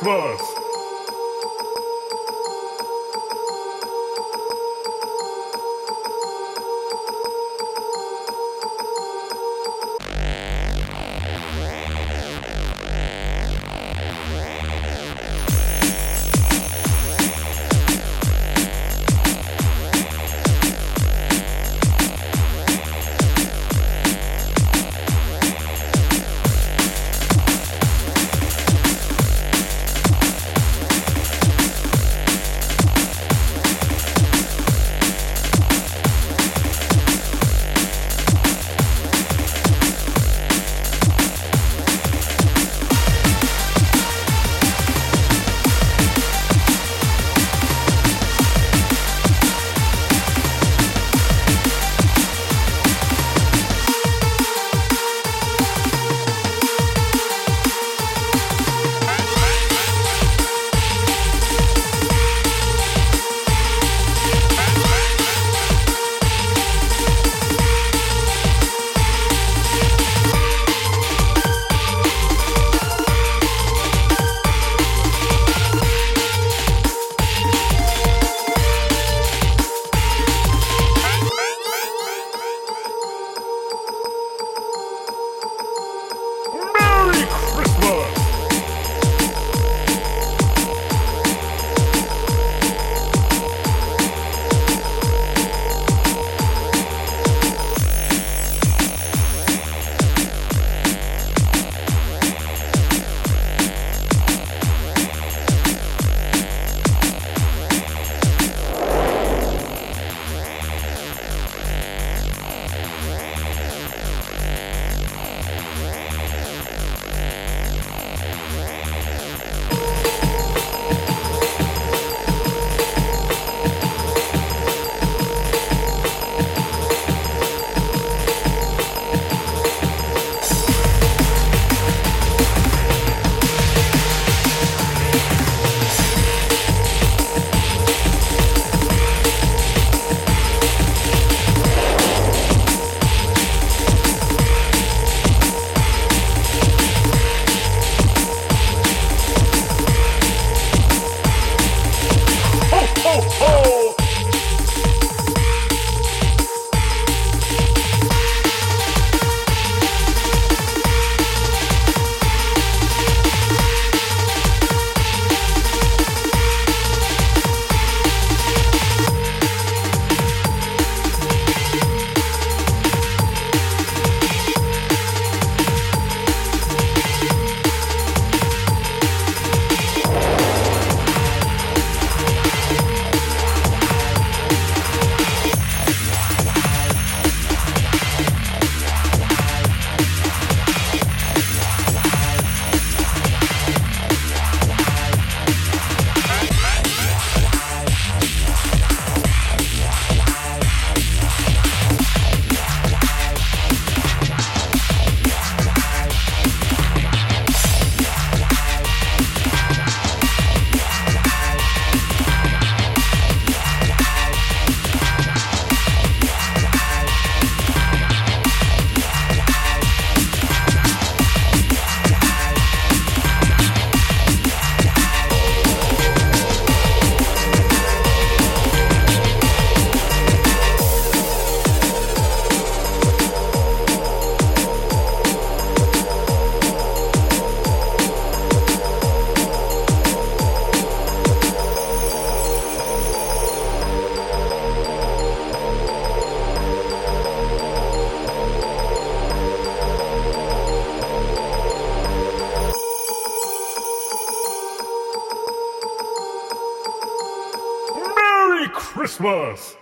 Christmas. Christmas!